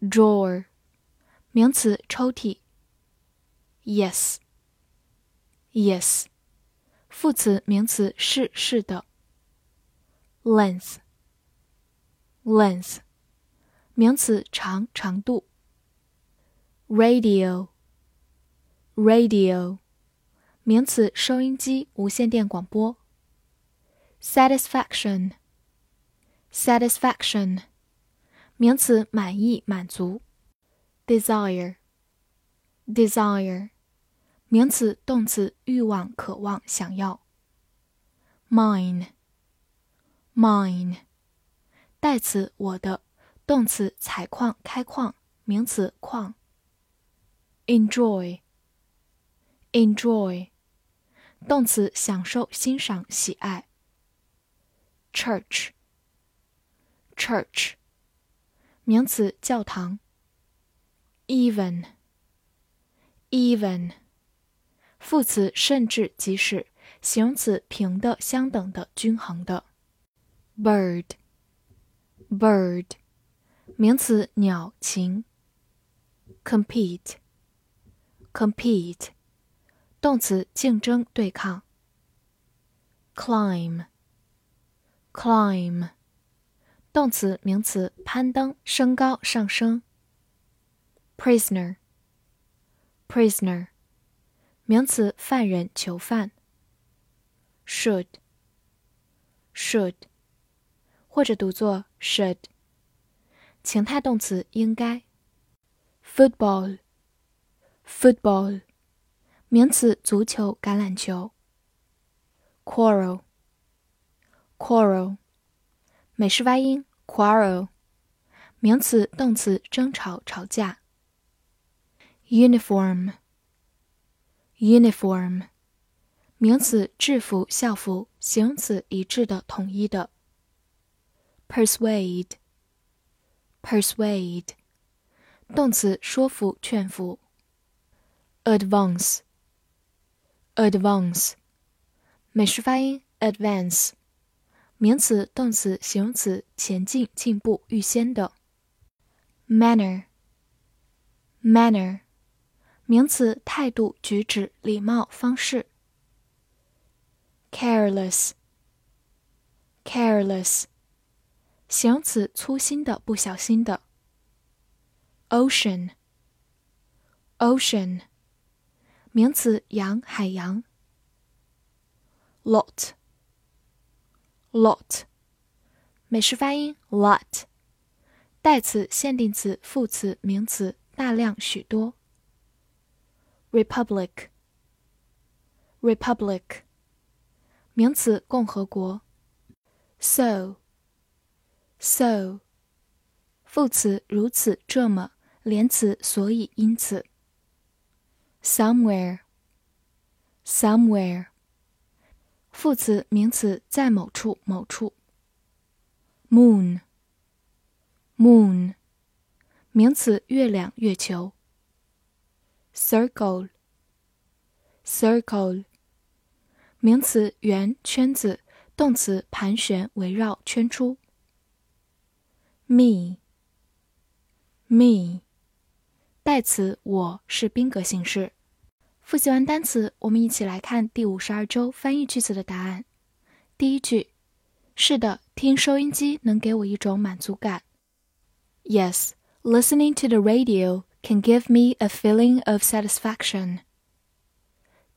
Drawer，drawer，名词，抽屉。Yes，yes，副词，名词，是是的。Length，length，名词，长长度。Radio，radio，名词，收音机，无线电广播。Satisfaction，satisfaction。 名词，满意、满足。desire，desire，名词、动词，欲望、渴望、想要。mine，mine，代词，我的；动词，采矿、开矿；名词，矿。enjoy，enjoy，动词，享受、欣赏、喜爱。church，church。 名词，教堂。even，even，副词，甚至，即使；形容词，平的、相等的、均衡的。bird，bird，名词，鸟、禽。compete，compete，动词，竞争、对抗。climb，climb。动词、名词，攀登、升高、上升。prisoner，prisoner，名词，犯人、囚犯。should，should，或者读作 should，情态动词，应该。football，football，名词，足球、橄榄球。quarrel，quarrel。美式发音：quarrel，名词、动词，争吵、吵架。uniform，uniform，名词，制服、校服；形容词，一致的、统一的。persuade，persuade，动词，说服、劝服。advance，advance，美式发音：advance。名词、动词、形容词，前进、进步、预先的。manner，manner，名词，态度、举止、礼貌、方式。careless，careless，形容词，粗心的、不小心的。ocean，ocean，名词，洋、海洋。lot。lot，美式发音 lot，代词、限定词、副词、名词，大量、许多。republic，republic，名词，共和国。so，so，副词，如此、这么；连词，所以、因此。somewhere，somewhere。副词、名词，在某处、某处。moon，moon，名词，月亮、月球。circle，circle，名词，圆、圈子；动词，盘旋、围绕、圈出。me，me，代词，我是宾格形式。复习完单词，我们一起来看第五十二周翻译句子的答案。第一句：是的，听收音机能给我一种满足感。Yes, listening to the radio can give me a feeling of satisfaction.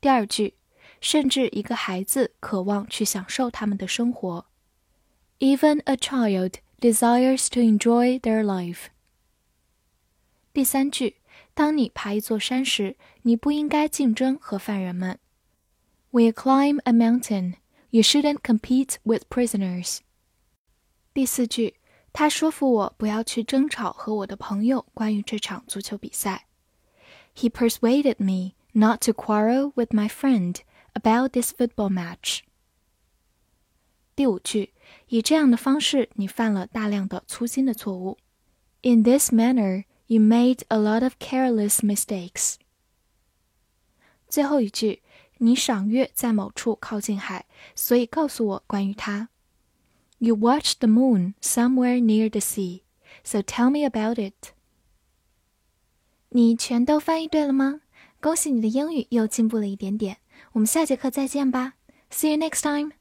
第二句：甚至一个孩子渴望去享受他们的生活。Even a child desires to enjoy their life. 第三句。 当你爬一座山时，你不应该竞争和犯人们。When you climb a mountain, you shouldn't compete with prisoners. 第四句， 他说服我不要去争吵和我的朋友关于这场足球比赛。He persuaded me not to quarrel with my friend about this football match. 第五句，以这样的方式，你犯了大量的粗心的错误。In this manner, you made a lot of careless mistakes. 最后一句，你赏月在某处靠近海，所以告诉我关于它。You watched the moon somewhere near the sea, so tell me about it. 你全都翻译对了吗？恭喜你的英语又进步了一点点。我们下节课再见吧。See you next time.